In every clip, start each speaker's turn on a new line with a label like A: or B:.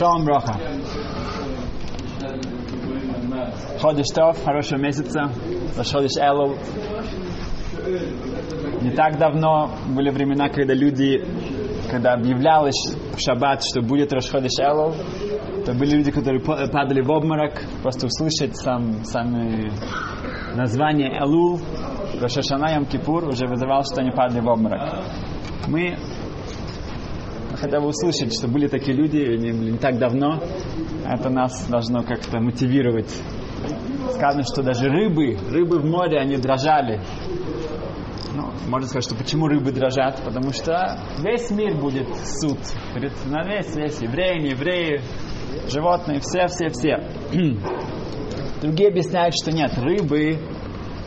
A: Шалом Броха. Ходишь Тов, хорошего месяца. Заходишь Элул. Не так давно были времена, когда люди, когда объявлялось в шаббат, что будет Рашходиш Элул, то были люди, которые падали в обморок, просто услышать сам, сами название Элул, Рошашана Йом Кипур уже вызывал, что они падали в обморок. Мы хотя бы услышать, что были такие люди не, не так давно, это нас должно как-то мотивировать. Сказано, что даже рыбы, рыбы в море, они дрожали. Ну, можно сказать, что почему рыбы дрожат? Потому что весь мир будет суд. Перед, на весь, весь, евреи, не евреи, животные, все, все, все. Другие объясняют, что нет, рыбы,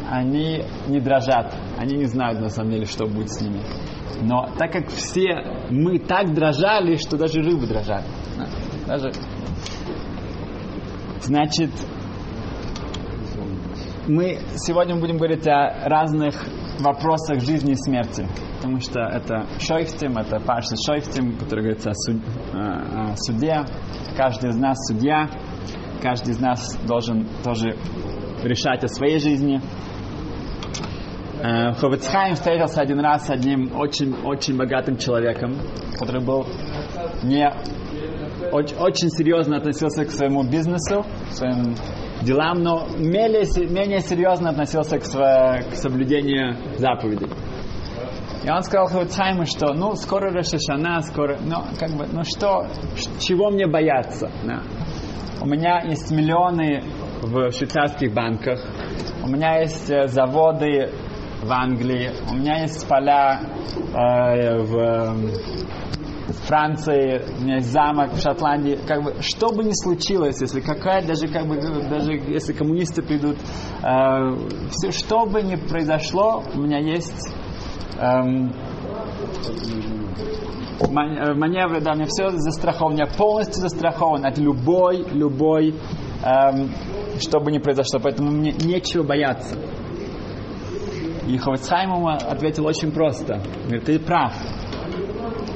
A: они не дрожат. Они не знают на самом деле, что будет с ними. Но так как все мы так дрожали, что даже рыбы дрожали. Даже... Значит, мы сегодня будем говорить о разных вопросах жизни и смерти. Потому что это Шойфтим, это Паша Шойфтим, который говорится о, суд, о суде. Каждый из нас судья. Каждый из нас должен тоже решать о своей жизни. Ховецхайм встретился один раз с одним очень-очень богатым человеком, который был не очень, очень серьезно относился к своему бизнесу, к своим делам, но менее, менее серьезно относился к, сво, к соблюдению заповедей. И он сказал Хавицхайму, что ну скоро Рошашана, скоро, ну как бы, ну что, чего мне бояться? Да. У меня есть миллионы в швейцарских банках, у меня есть заводы в Англии, у меня есть поля э, в Франции, у меня есть замок в Шотландии, как бы, что бы ни случилось, если какая, даже как бы, даже если коммунисты придут, э, все, что бы ни произошло, у меня есть эм, маневры, да, у меня все застраховано, я полностью застрахован от любой, любой, эм, что бы ни произошло, поэтому мне нечего бояться. И Ховецхайм ему ответил очень просто. Говорит, ты прав.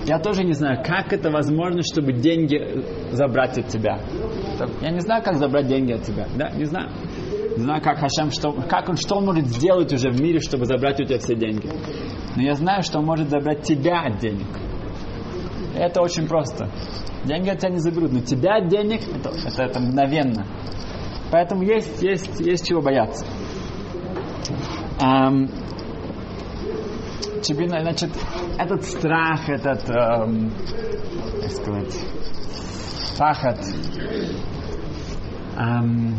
A: Я тоже не знаю, как это возможно, чтобы деньги забрать от тебя. Я не знаю, как забрать деньги от тебя. Да, не знаю. Не знаю, как Хашем, что, как он, что он может сделать уже в мире, чтобы забрать у тебя все деньги. Но я знаю, что он может забрать тебя от денег. Это очень просто. Деньги от тебя не заберут, но тебя от денег, это, это, это мгновенно. Поэтому есть, есть, есть чего бояться. Um, тебе, значит, этот страх, этот, эм, как сказать, пахот, эм,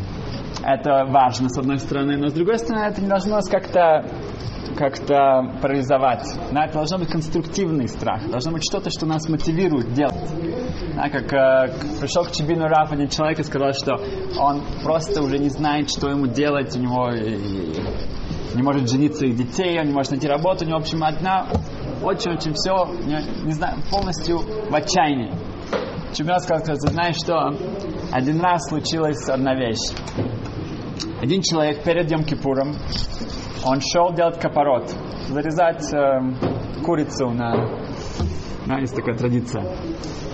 A: это важно, с одной стороны, но с другой стороны, это не должно нас как-то как-то парализовать. Да, это должно быть конструктивный страх. Должно быть что-то, что нас мотивирует делать. Да, как э, пришел к Чебину Раф один человек и сказал, что он просто уже не знает, что ему делать. У него не может жениться и детей, он не может найти работу. У в общем, одна очень-очень все, не, не знаю, полностью в отчаянии. Чемпионат сказал, ты знаешь что, один раз случилась одна вещь. Один человек перед Йом Кипуром, он шел делать капорот, зарезать э, курицу на... Да, есть такая традиция.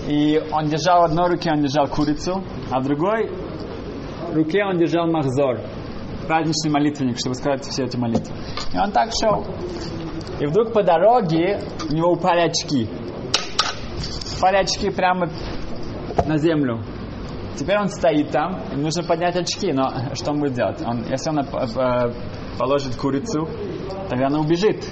A: И он держал в одной руке, он держал курицу, а в другой руке он держал махзор, праздничный молитвенник, чтобы сказать все эти молитвы. И он так шел. И вдруг по дороге у него упали очки. Упали очки прямо на землю. Теперь он стоит там, ему нужно поднять очки, но что он будет делать? Он, если он э, положит курицу, тогда она убежит.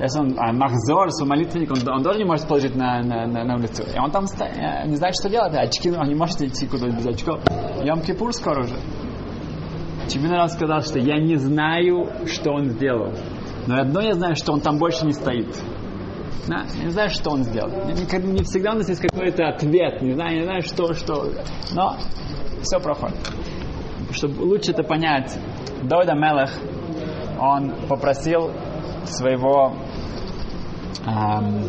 A: Если он а, махзор, свой молитвенник, он, он тоже не может положить на, на, на, на улицу. И он там стоит, не знает, что делать. Очки, он не может идти куда-то без очков. Йом Кипур скоро уже. Чемпионат сказал, что я не знаю, что он сделал. Но одно я знаю, что он там больше не стоит. Да, я не знаю, что он сделал. Не, не всегда у нас есть какой-то ответ. Не знаю, не знаю, что, что. Но все проходит. Чтобы лучше это понять, Дойда Мелех, он попросил своего эм,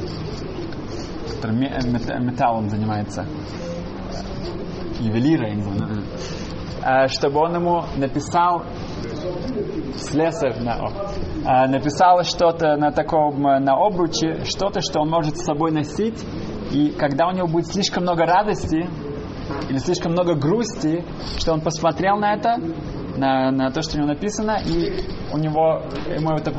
A: металлом занимается, ювелира, я не знаю, чтобы он ему написал слесарь на, написал что-то на таком на обруче, что-то, что он может с собой носить, и когда у него будет слишком много радости, или слишком много грусти, что он посмотрел на это, на, на то, что у него написано, и у него ему это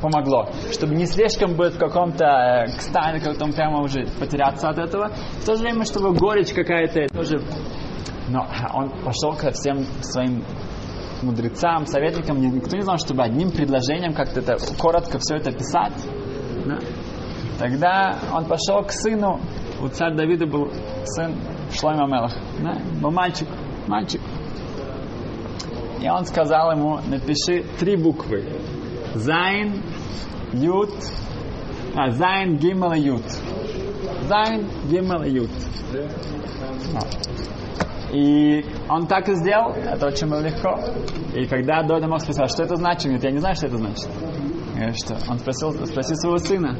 A: помогло. Чтобы не слишком быть в каком-то э, экстазе, как он прямо уже потеряться от этого. В то же время, чтобы горечь какая-то тоже... Но он пошел ко всем своим мудрецам, советникам, никто не знал, чтобы одним предложением как-то это коротко все это писать. Да? Тогда он пошел к сыну, у царя Давида был сын Шлойме מלך, да? был мальчик, мальчик. И он сказал ему, напиши три буквы. זין, יוד, а, זין, גימל יוד. Зайн, Гиммел Ют. И он так и сделал, это очень было легко. И когда Дода мог спросил, что это значит, говорит, я не знаю, что это значит. Что? Он спросил, спросил своего сына.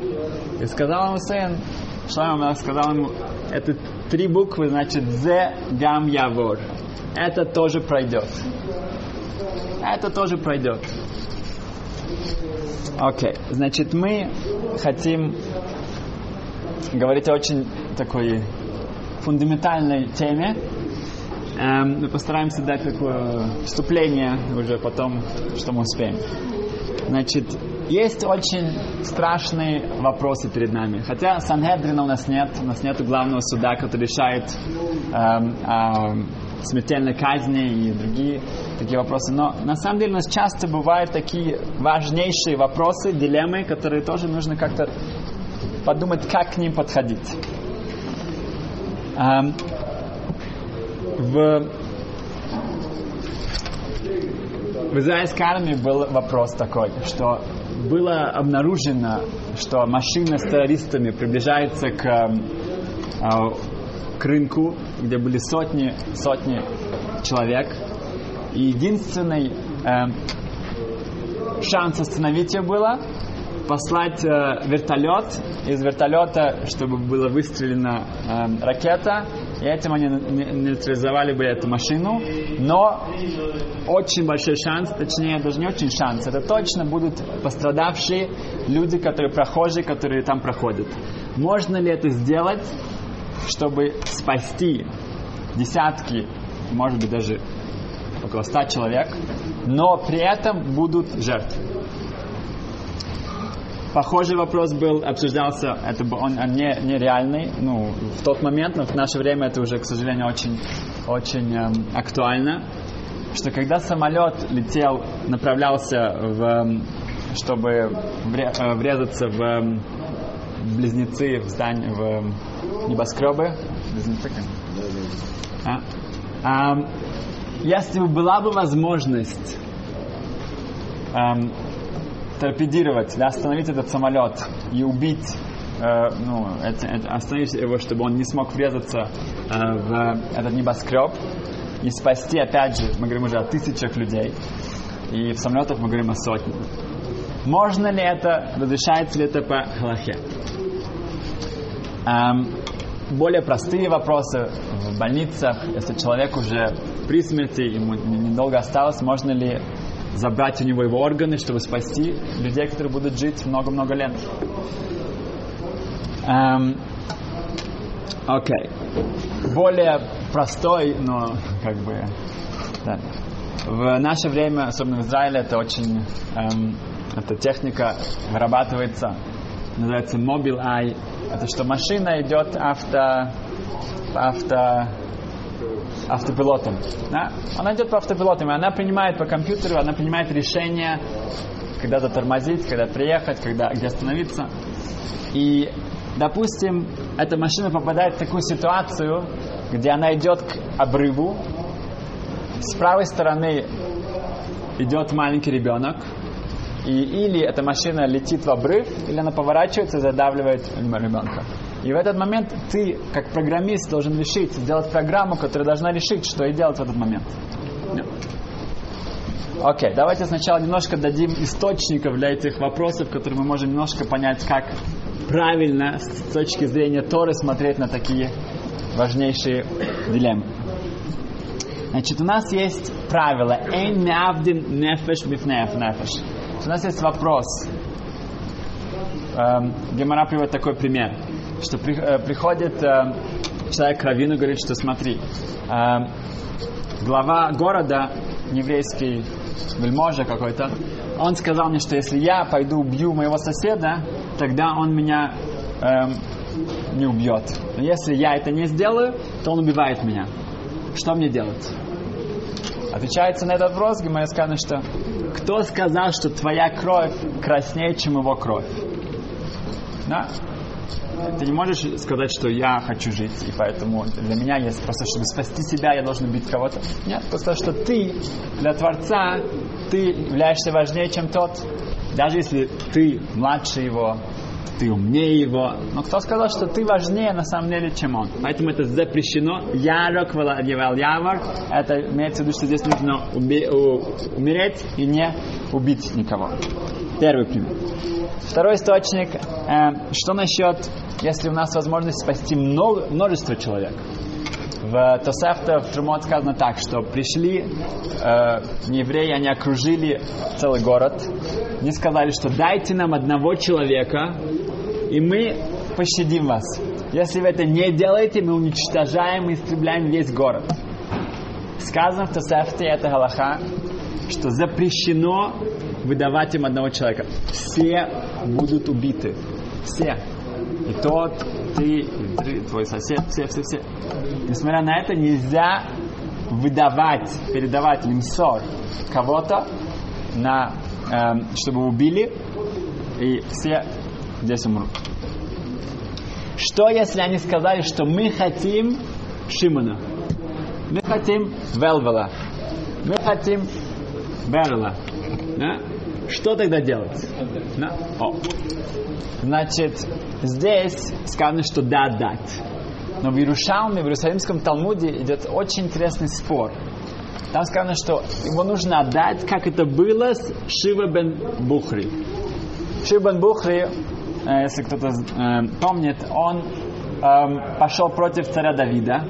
A: И сказал ему сын, Шлайма сказал ему, это три буквы, значит, Зе Гам Явор. Это тоже пройдет. Это тоже пройдет. Окей, okay. значит, мы хотим говорить о очень такой фундаментальной теме, мы постараемся дать такое вступление уже потом, что мы успеем. Значит, есть очень страшные вопросы перед нами. Хотя Санхедрина у нас нет, у нас нет главного суда, который решает эм, э, смертельной казни и другие такие вопросы. Но на самом деле у нас часто бывают такие важнейшие вопросы, дилеммы, которые тоже нужно как-то подумать, как к ним подходить. Эм, в, в израильской армии был вопрос такой, что было обнаружено, что машина с террористами приближается к, э, к рынку, где были сотни, сотни человек. И единственный э, шанс остановить ее было послать э, вертолет, из вертолета, чтобы была выстрелена э, ракета, и этим они нейтрализовали бы эту машину, но очень большой шанс, точнее даже не очень шанс, это точно будут пострадавшие люди, которые прохожие, которые там проходят. Можно ли это сделать, чтобы спасти десятки, может быть даже около ста человек, но при этом будут жертвы? Похожий вопрос был, обсуждался, это он, он не, нереальный, ну, в тот момент, но в наше время это уже, к сожалению, очень, очень эм, актуально, что когда самолет летел, направлялся в, чтобы э, врезаться в, эм, близнецы, в здание, в небоскребы, близнецы, а? А, если бы была бы возможность эм, торпедировать, да, остановить этот самолет и убить, э, ну, это, это, остановить его, чтобы он не смог врезаться э, в этот небоскреб и спасти, опять же, мы говорим уже о тысячах людей, и в самолетах мы говорим о сотнях. Можно ли это, разрешается ли это по халахе? Эм, более простые вопросы в больницах, если человек уже при смерти, ему недолго осталось, можно ли забрать у него его органы, чтобы спасти людей, которые будут жить много-много лет. Эм, окей. Более простой, но как бы... Да. В наше время, особенно в Израиле, это очень... Эм, эта техника вырабатывается, называется Mobile Eye. Это что машина идет авто... авто автопилотом. Да? Она идет по автопилотам, и она принимает по компьютеру, она принимает решение, когда затормозить, когда приехать, когда, где остановиться. И, допустим, эта машина попадает в такую ситуацию, где она идет к обрыву, с правой стороны идет маленький ребенок, и или эта машина летит в обрыв, или она поворачивается и задавливает ребенка. И в этот момент ты, как программист, должен решить, сделать программу, которая должна решить, что и делать в этот момент. Окей, okay, давайте сначала немножко дадим источников для этих вопросов, которые мы можем немножко понять, как правильно с точки зрения Торы смотреть на такие важнейшие дилеммы. Значит, у нас есть правило «Эйн меавдин нефеш бифнеев нефеш». У нас есть вопрос. Эм, Гемора приводит такой пример что при, э, приходит э, человек Равину говорит, что смотри, э, глава города, еврейский вельможа какой-то, он сказал мне, что если я пойду убью моего соседа, тогда он меня эм, не убьет. Но если я это не сделаю, то он убивает меня. Что мне делать? Отвечается на этот вопрос, Гимара сказано, что кто сказал, что твоя кровь краснее, чем его кровь? Да? Ты не можешь сказать, что я хочу жить, и поэтому для меня есть просто, чтобы спасти себя, я должен убить кого-то. Нет, просто что ты для Творца, ты являешься важнее, чем тот. Даже если ты младше его, ты умнее его. Но кто сказал, что ты важнее на самом деле, чем он? Поэтому это запрещено. Ярок валадьевал явар. Это имеется в виду, что здесь нужно уби- умереть и не убить никого. Первый пример. Второй источник. э, что насчет, если у нас возможность спасти много, множество человек? В Тосефте, в Трумот сказано так, что пришли э, евреи, они окружили целый город. Они сказали, что дайте нам одного человека, и мы пощадим вас. Если вы это не делаете, мы уничтожаем и истребляем весь город. Сказано в Тосефте, это Галаха, что запрещено выдавать им одного человека. Все будут убиты. Все. И тот, ты, и твой сосед, все, все, все. Несмотря на это, нельзя выдавать, передавать лимсор кого-то, на, эм, чтобы убили, и все здесь умрут. Что если они сказали, что мы хотим Шимона, мы хотим Велвела, мы хотим Берла, да? Что тогда делать? Да? О. Значит, здесь сказано, что да, дать. Но в Иерушалме, в Иерусалимском Талмуде идет очень интересный спор. Там сказано, что его нужно отдать, как это было с Шива бен Бухри. Шива бен Бухри, э, если кто-то э, помнит, он э, пошел против царя Давида.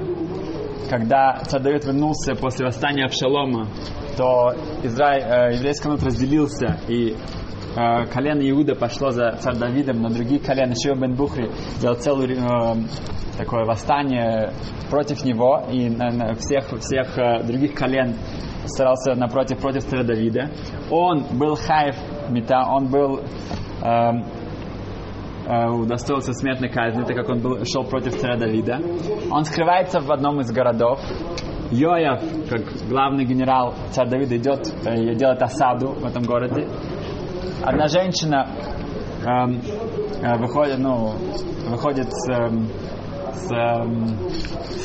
A: Когда царь Давид вернулся после восстания Авшалома, то Израиль, э, еврейский народ разделился, и э, колено Иуда пошло за царь Давидом, но другие колена, Шива бен Бухри, делал целое э, такое восстание против него, и на, на всех, всех э, других колен старался напротив, против царя Давида. Он был хайф мета, он был эм, э, удостоился смертной казни, так как он был, шел против царя Давида. Он скрывается в одном из городов. Йояв, как главный генерал царь Давида, идет э, и делает осаду в этом городе. Одна женщина эм, э, выходит, ну, выходит с, эм, с эм,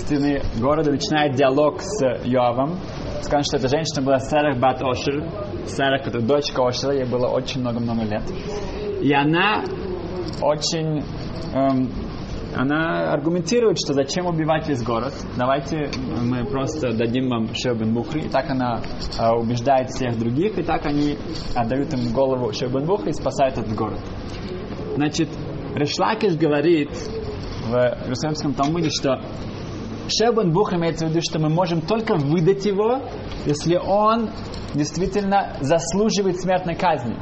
A: стены города, начинает диалог с Йоавом. Скажем, что эта женщина была Сарах Бат Ошер, Сарах, это дочка Ошера, ей было очень много-много лет. И она очень эм, она аргументирует, что зачем убивать весь город, давайте мы просто дадим вам Шебен Бухри, и так она э, убеждает всех других, и так они отдают им голову Шебен Бухри и спасают этот город. Значит, Решлакиш говорит в Иерусалимском Талмуде, что Шебен Бух имеется в виду, что мы можем только выдать его, если он действительно заслуживает смертной казни.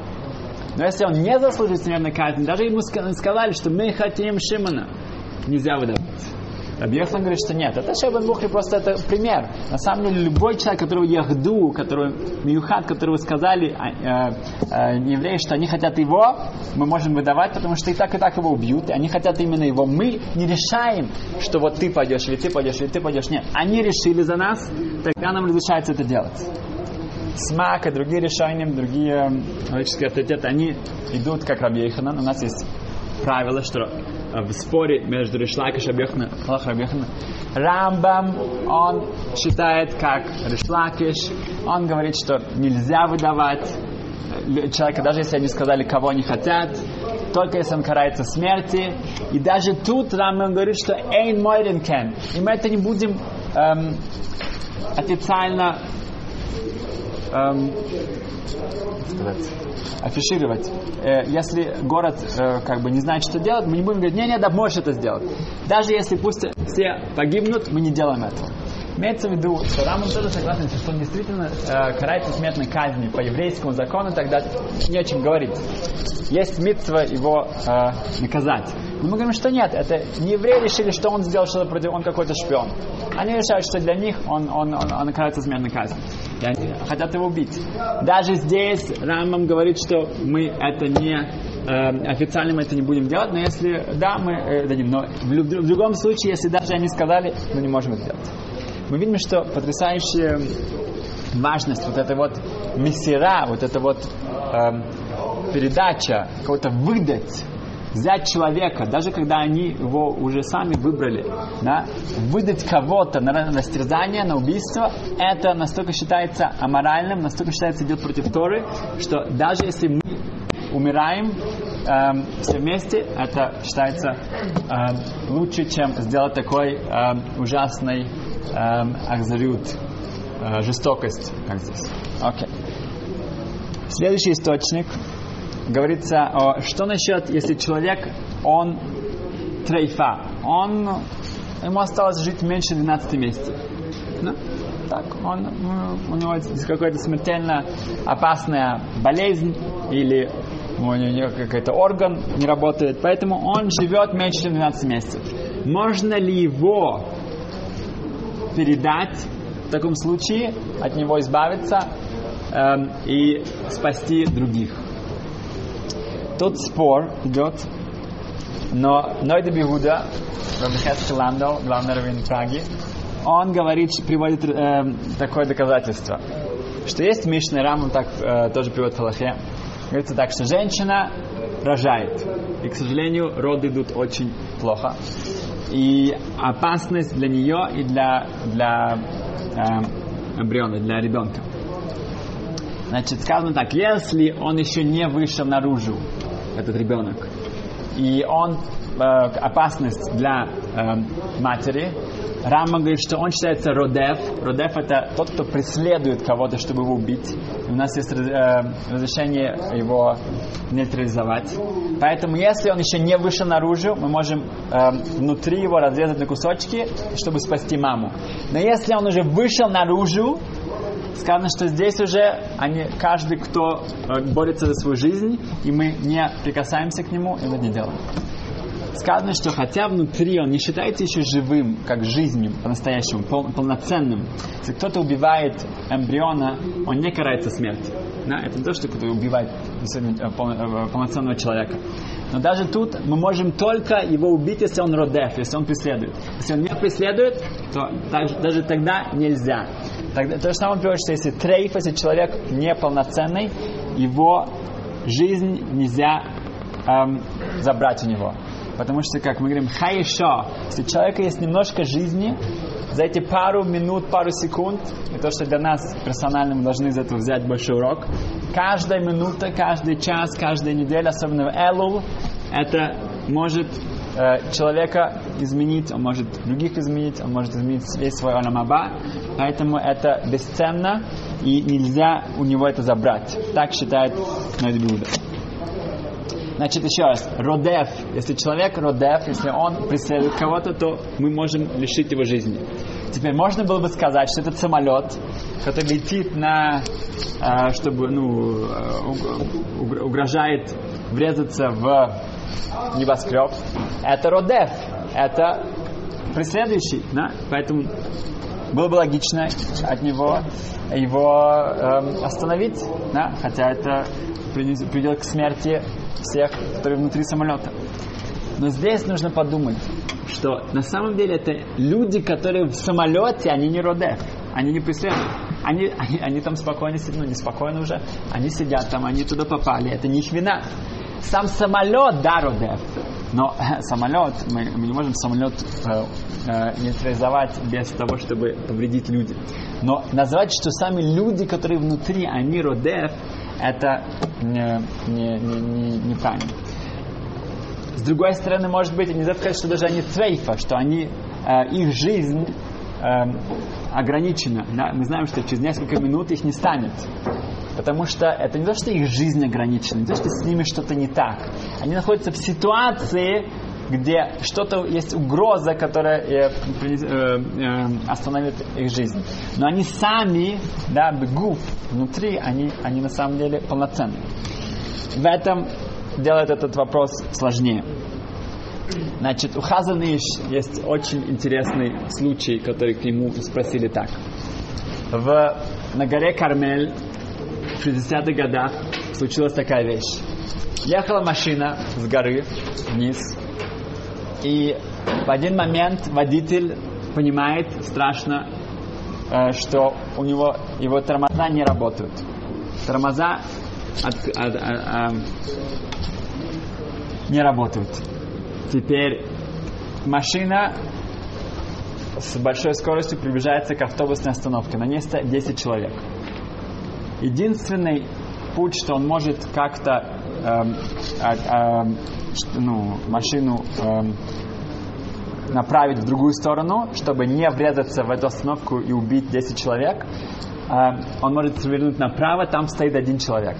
A: Но если он не заслуживает смертной казни, даже ему сказали, что мы хотим Шимона, нельзя выдавать. Рабьехан говорит, что нет, это Шебен Бухри просто это пример. На самом деле любой человек, которого Яхду, который Миюхат, которого сказали э, э, евреи, что они хотят его, мы можем выдавать, потому что и так, и так его убьют, и они хотят именно его. Мы не решаем, что вот ты пойдешь, или ты пойдешь, или ты пойдешь. Нет, они решили за нас, тогда нам разрешается это делать. Смак и другие решения, другие логические авторитеты, они идут как Рабьеханан. У нас есть правило, что в споре между Ришлакиш и Рабьеханом, Рабьеханом, Рамбам, он считает как Ришлакиш, он говорит, что нельзя выдавать человека, даже если они сказали, кого они хотят, только если он карается смерти. И даже тут Рамбам говорит, что Эйн Мойрин кен. И мы это не будем эм, официально эм, сказать, афишировать. Э, если город э, как бы не знает, что делать, мы не будем говорить, не-не, да, можешь это сделать. Даже если пусть все погибнут, мы не делаем этого. Имеется в виду, что Рамон тоже согласен, что он действительно э, карается смертной казнью по еврейскому закону, тогда не о чем говорить. Есть митцва его э, наказать. Но мы говорим, что нет, это не евреи решили, что он сделал что-то против, он какой-то шпион. Они решают, что для них он, он, он, он окажется смертной казнью. И они хотят его убить. Даже здесь Рамбам говорит, что мы это не э, официально мы это не будем делать, но если да, мы э, дадим. Но в, в другом случае, если даже они сказали, мы не можем это делать. Мы видим, что потрясающая важность вот этой вот мессера, вот эта вот э, передача, кого-то выдать взять человека, даже когда они его уже сами выбрали, да, выдать кого-то на растерзание, на убийство, это настолько считается аморальным, настолько считается идет против Торы, что даже если мы умираем э, все вместе, это считается э, лучше, чем сделать такой э, ужасный э, акзарют, э, жестокость, как здесь. Окей. Следующий источник говорится, о, что насчет, если человек, он трейфа, он, ему осталось жить меньше 12 месяцев. Да? Так, он, у него какая-то смертельно опасная болезнь или у него какой-то орган не работает, поэтому он живет меньше, чем 12 месяцев. Можно ли его передать в таком случае, от него избавиться эм, и спасти других? Тут спор идет, но Нойда Бигуда, Ландау, главный раввин Праги, он говорит, приводит э, такое доказательство, что есть Мишна Рамам, так э, тоже приводит в Халахе, говорится так, что женщина рожает, и, к сожалению, роды идут очень плохо, и опасность для нее и для, для э, эмбриона, для ребенка. Значит, сказано так, если он еще не вышел наружу, этот ребенок, и он э, опасность для э, матери, Рама говорит, что он считается родев. Родев это тот, кто преследует кого-то, чтобы его убить. И у нас есть э, разрешение его нейтрализовать. Поэтому, если он еще не вышел наружу, мы можем э, внутри его разрезать на кусочки, чтобы спасти маму. Но если он уже вышел наружу, сказано, что здесь уже они, каждый, кто э, борется за свою жизнь, и мы не прикасаемся к нему, мы не делаем сказано, что хотя внутри он не считается еще живым, как жизнью по-настоящему, пол, полноценным. Если кто-то убивает эмбриона, он не карается смертью. Да? Это не то, что кто-то убивает э, полноценного человека. Но даже тут мы можем только его убить, если он родев, если он преследует. Если он не преследует, то даже, даже тогда нельзя. Тогда, то же самое говорит, что если трейф, если человек неполноценный, его жизнь нельзя эм, забрать у него. Потому что, как мы говорим, хайшо, если у человека есть немножко жизни, за эти пару минут, пару секунд, и то, что для нас персонально мы должны из этого взять большой урок, каждая минута, каждый час, каждая неделя, особенно в Элул, это может э, человека изменить, он может других изменить, он может изменить весь свой аламаба, поэтому это бесценно и нельзя у него это забрать. Так считает Найдбуда. Значит, еще раз, родев, если человек родев, если он преследует кого-то, то мы можем лишить его жизни. Теперь можно было бы сказать, что этот самолет, который летит на, э, чтобы, ну, э, угрожает врезаться в небоскреб, это родев, это преследующий, да? Поэтому было бы логично от него его э, остановить, да? хотя это приведет к смерти всех, которые внутри самолета. Но здесь нужно подумать, что на самом деле это люди, которые в самолете, они не родев, они не преследуют. Они, они, они там спокойно сидят, ну не спокойно уже, они сидят там, они туда попали, это не их вина. Сам самолет, да, родев, но самолет, мы, мы не можем самолет э, э, нейтрализовать без того, чтобы повредить люди. Но назвать, что сами люди, которые внутри, они родев, это не, не, не, не, неправильно. С другой стороны, может быть, нельзя сказать, что даже они трейфа, что они, э, их жизнь э, ограничена. Да? Мы знаем, что через несколько минут их не станет. Потому что это не то, что их жизнь ограничена, не то, что с ними что-то не так. Они находятся в ситуации, где что-то есть угроза, которая э, э, э, остановит их жизнь. Но они сами, да, бегут внутри, они, они на самом деле полноценны. В этом делает этот вопрос сложнее. Значит, у Хазаныш есть очень интересный случай, который к нему спросили так. В, на горе Кармель в 60-х годах случилась такая вещь. Ехала машина с горы вниз, и в один момент водитель понимает страшно, э, что у него его тормоза не работают. Тормоза от, от, от, от, не работают. Теперь машина с большой скоростью приближается к автобусной остановке. На ней 10 человек. Единственный путь, что он может как-то эм, э, э, ну, машину эм, направить в другую сторону, чтобы не врезаться в эту остановку и убить 10 человек, э, он может свернуть направо, там стоит один человек.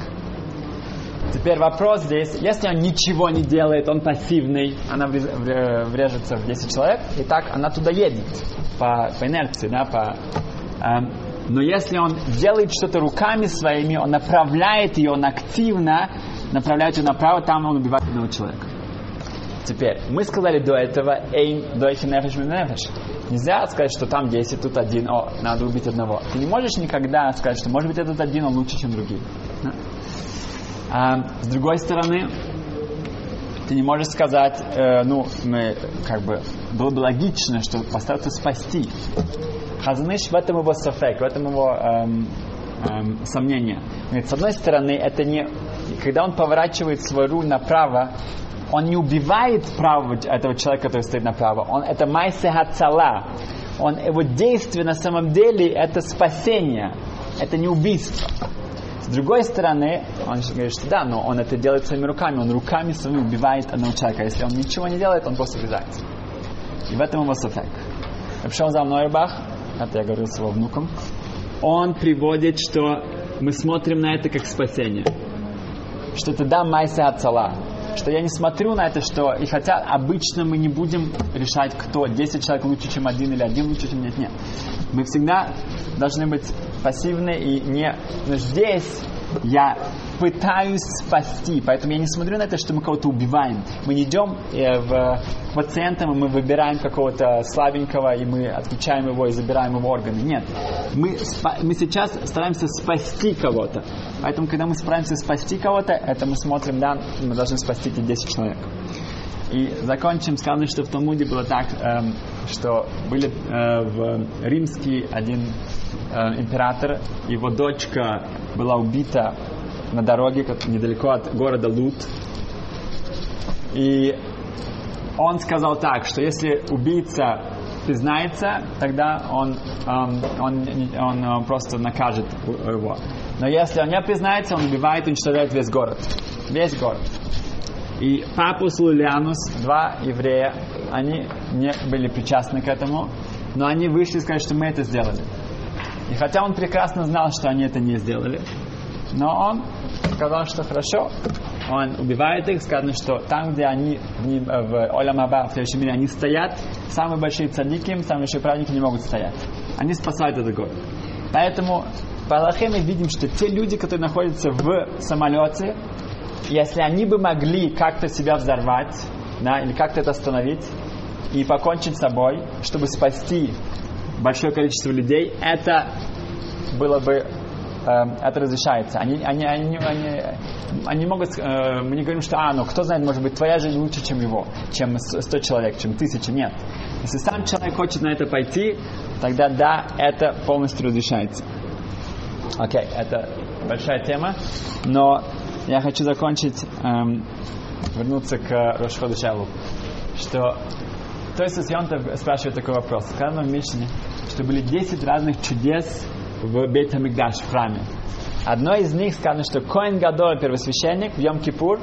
A: Теперь вопрос здесь, если он ничего не делает, он пассивный, она врежется в 10 человек, и так она туда едет по, по инерции, да, по, э, но если он делает что-то руками своими, он направляет ее, он активно направляет ее направо, там он убивает одного человека. Теперь, мы сказали до этого, эйн дойхи нефеш нефеш. Нельзя сказать, что там 10, тут один, о, надо убить одного. Ты не можешь никогда сказать, что может быть этот один, он лучше, чем другие. А, с другой стороны, ты не можешь сказать, э, ну, мы, как бы, было бы логично, что постараться спасти. Хазаныш в этом его сафек, в этом его эм, эм, сомнение. Говорит, с одной стороны, это не... Когда он поворачивает свой руль направо, он не убивает правого этого человека, который стоит направо. Он, это майсе хацала. Он, его действие на самом деле это спасение. Это не убийство. С другой стороны, он говорит, что да, но он это делает своими руками, он руками своими убивает одного человека. Если он ничего не делает, он просто врезается. И в этом его софек. Пришел за мной Бах, это я говорил с его внуком, он приводит, что мы смотрим на это как спасение. Что это да, майса отцала. Что я не смотрю на это, что и хотя обычно мы не будем решать, кто 10 человек лучше, чем один или один лучше, чем нет, нет. Мы всегда должны быть пассивны и не... Но здесь я пытаюсь спасти, поэтому я не смотрю на это, что мы кого-то убиваем. Мы не идем э, в, к пациентам, и мы выбираем какого-то слабенького, и мы отключаем его и забираем его органы. Нет. Мы, мы сейчас стараемся спасти кого-то. Поэтому, когда мы стараемся спасти кого-то, это мы смотрим, да, мы должны спасти эти 10 человек. И закончим, сказано, что в Талмуде было так, эм, что были э, в римский один э, император, его дочка была убита на дороге как недалеко от города Лут. И он сказал так, что если убийца признается, тогда он, эм, он, он, он просто накажет его. Но если он не признается, он убивает и уничтожает весь город. Весь город. И Папус Лулианус, два еврея, они не были причастны к этому, но они вышли и сказали, что мы это сделали. И хотя он прекрасно знал, что они это не сделали, но он сказал, что хорошо, он убивает их, сказано, что там, где они в Олям Аба, в следующем мире, они стоят, самые большие цадики, самые большие праздники не могут стоять. Они спасают этот город. Поэтому по Аллахе мы видим, что те люди, которые находятся в самолете, если они бы могли как-то себя взорвать, да, или как-то это остановить и покончить с собой, чтобы спасти большое количество людей, это было бы э, это разрешается. Они, они, они, они, они могут, э, мы не говорим, что, а, ну, кто знает, может быть, твоя жизнь лучше, чем его, чем 100 человек, чем тысяча, нет. Если сам человек хочет на это пойти, тогда да, это полностью разрешается. Окей, okay, это большая тема, но я хочу закончить, эм, вернуться к Рошходу Шелу, что то есть Йонтов спрашивает такой вопрос. Сказано в Мишне, что были 10 разных чудес в Бейт Хамикдаш, в храме. Одно из них сказано, что Коин Гадоль, первосвященник, в Йом-Кипур,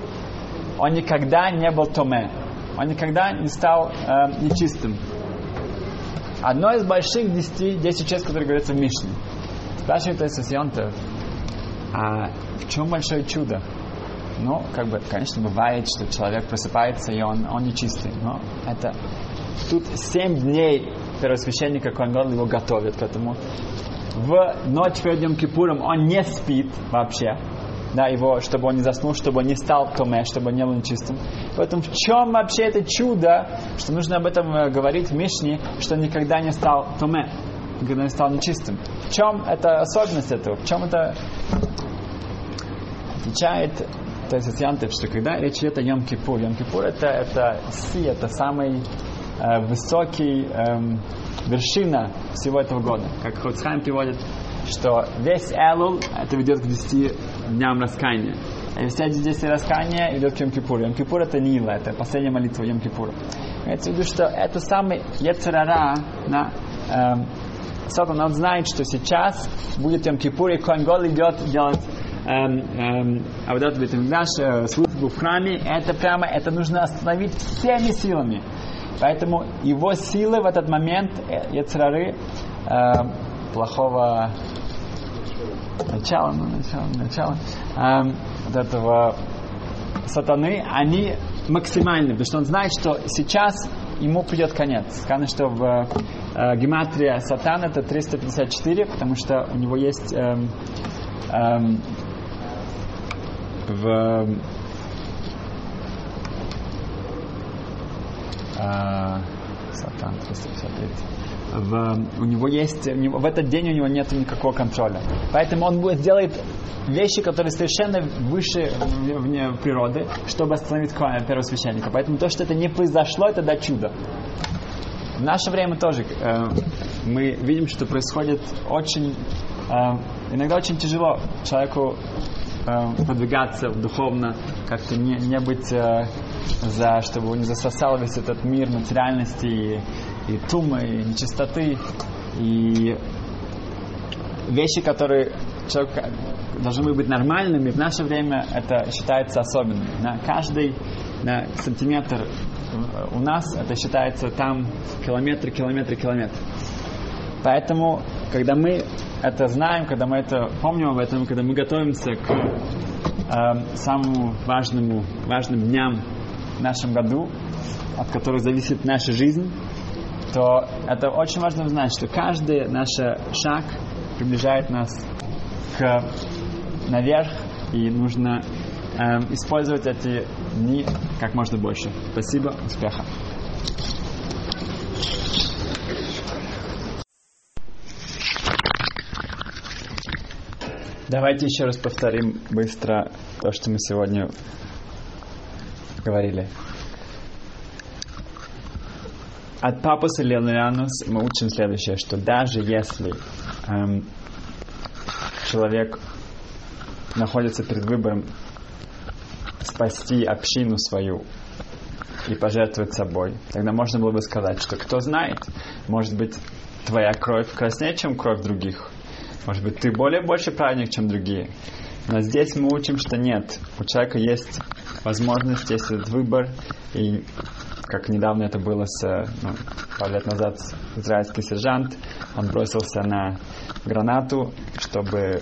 A: он никогда не был томе. Он никогда не стал э, нечистым. Одно из больших 10, 10 чудес, которые говорятся в Мишне. Спрашивает Иисус Йонтов, а в чем большое чудо? Ну, как бы, конечно, бывает, что человек просыпается, и он, он нечистый. Но это... Тут семь дней первосвященника Конгон его готовят к этому. В ночь перед Йом Кипуром он не спит вообще. да, его, чтобы он не заснул, чтобы он не стал томе, чтобы он не был нечистым. Поэтому в чем вообще это чудо, что нужно об этом э, говорить в Мишне, что он никогда не стал томе, никогда не стал нечистым. В чем это особенность этого? В чем это отвечает то есть Янтев, что когда речь идет о Йом-Кипур, Йом-Кипур это, это си, это самый э, высокий э, вершина всего этого года. Как Хоцхайм приводит, что весь Элул это ведет к 10 дням раскаяния. И все эти 10 раскаяния идет к Йом-Кипуру. Йом-Кипур это Нила, это последняя молитва Йом-Кипура. Имеется в виду, что это самый Ецерара, да, эм, Сатан, он знает, что сейчас будет Йом-Кипур, и Коэн Гол идет делать эм, эм, а вот это наш э, службу в храме, это прямо, это нужно остановить всеми силами. Поэтому его силы в этот момент, Ецрары, э, плохого начала, ну, начала, начала, э, вот этого сатаны, они максимальны, потому что он знает, что сейчас ему придет конец. Сказано, что в э, гематрия сатана это 354, потому что у него есть эм, эм, в а, Сатан 353 в, у него есть, у него, в этот день у него нет никакого контроля. Поэтому он будет делать вещи, которые совершенно выше вне природы, чтобы остановить первосвященника. Поэтому то, что это не произошло, это да чудо. В наше время тоже э, мы видим, что происходит очень, э, иногда очень тяжело человеку э, продвигаться духовно, как-то не, не быть э, за, чтобы его не засосал весь этот мир материальности и, и тумы, и нечистоты, и вещи, которые человек должны быть нормальными, в наше время это считается особенным. На каждый на сантиметр у нас это считается там километры, километры, километры. Поэтому, когда мы это знаем, когда мы это помним об этом, когда мы готовимся к э, самому важному, важным дням в нашем году, от которых зависит наша жизнь, то это очень важно знать, что каждый наш шаг приближает нас к наверх, и нужно э, использовать эти дни как можно больше. Спасибо, успеха! Давайте еще раз повторим быстро то, что мы сегодня говорили. От Папуса Леонянус мы учим следующее, что даже если эм, человек находится перед выбором спасти общину свою и пожертвовать собой, тогда можно было бы сказать, что кто знает, может быть, твоя кровь краснее, чем кровь других. Может быть, ты более больше праведник, чем другие. Но здесь мы учим, что нет. У человека есть возможность, есть этот выбор. И как недавно это было с, ну, пару лет назад, израильский сержант, он бросился на гранату, чтобы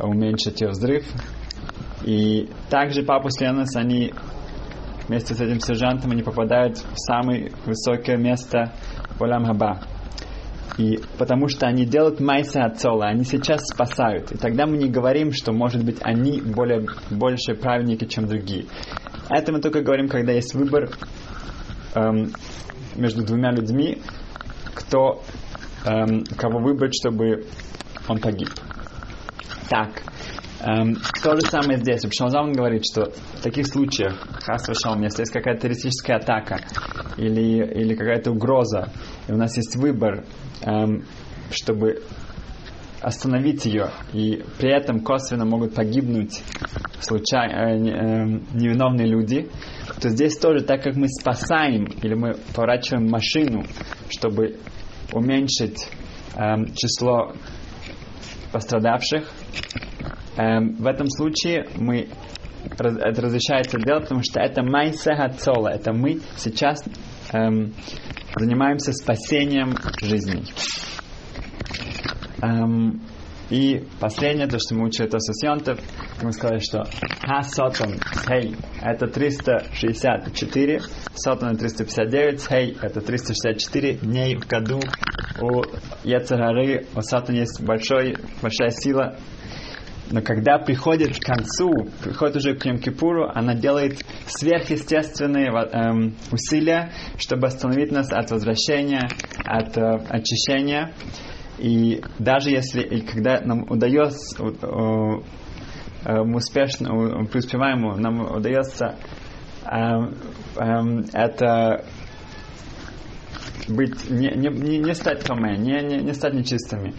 A: уменьшить ее взрыв. И также папу Ленос, они вместе с этим сержантом, они попадают в самое высокое место в Олям Хаба. И потому что они делают майса отцола, они сейчас спасают. И тогда мы не говорим, что, может быть, они более, больше праведники, чем другие. Это мы только говорим, когда есть выбор эм, между двумя людьми, кто, эм, кого выбрать, чтобы он погиб. Так, эм, то же самое здесь. Шалзам говорит, что в таких случаях, хас вышел, если есть какая-то террористическая атака или, или какая-то угроза, и у нас есть выбор Эм, чтобы остановить ее, и при этом косвенно могут погибнуть случайно, э, э, невиновные люди, то здесь тоже, так как мы спасаем или мы поворачиваем машину, чтобы уменьшить э, число пострадавших, в этом случае мы это разрешается делать, потому что это майсеха цола, это мы сейчас эм, занимаемся спасением жизней. Эм, и последнее, то, что мы учили это Сосьонтов, мы сказали, что Ха Сотон Хей это 364, Сотон 359, Хей это 364 дней в году. У Яцерары, у Сатана есть большой, большая сила, но когда приходит к концу, приходит уже к Йом-Кипуру, она делает сверхъестественные эм, усилия, чтобы остановить нас от возвращения, от э, очищения. И даже если, и когда нам удается, э, э, мы успешно преуспеваем, нам удается э, э, это быть, не, не, не стать томе, не, не, не стать нечистыми.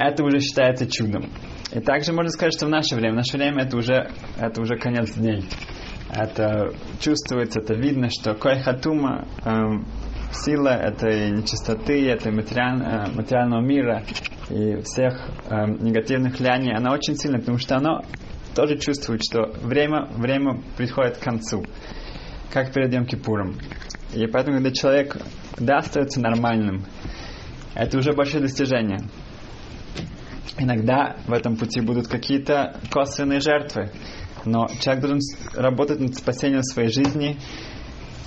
A: Это уже считается чудом. И также можно сказать, что в наше время, в наше время это уже, это уже конец дней. Это чувствуется, это видно, что койхатума, эм, сила этой нечистоты, этой материаль, э, материального мира и всех э, негативных влияний, она очень сильная, потому что она тоже чувствует, что время, время приходит к концу, как перед Йом Кипуром. И поэтому, когда человек да, остается нормальным, это уже большое достижение. Иногда в этом пути будут какие-то косвенные жертвы, но человек должен работать над спасением своей жизни,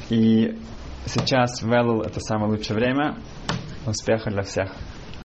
A: и сейчас в Элул это самое лучшее время. Успеха для всех!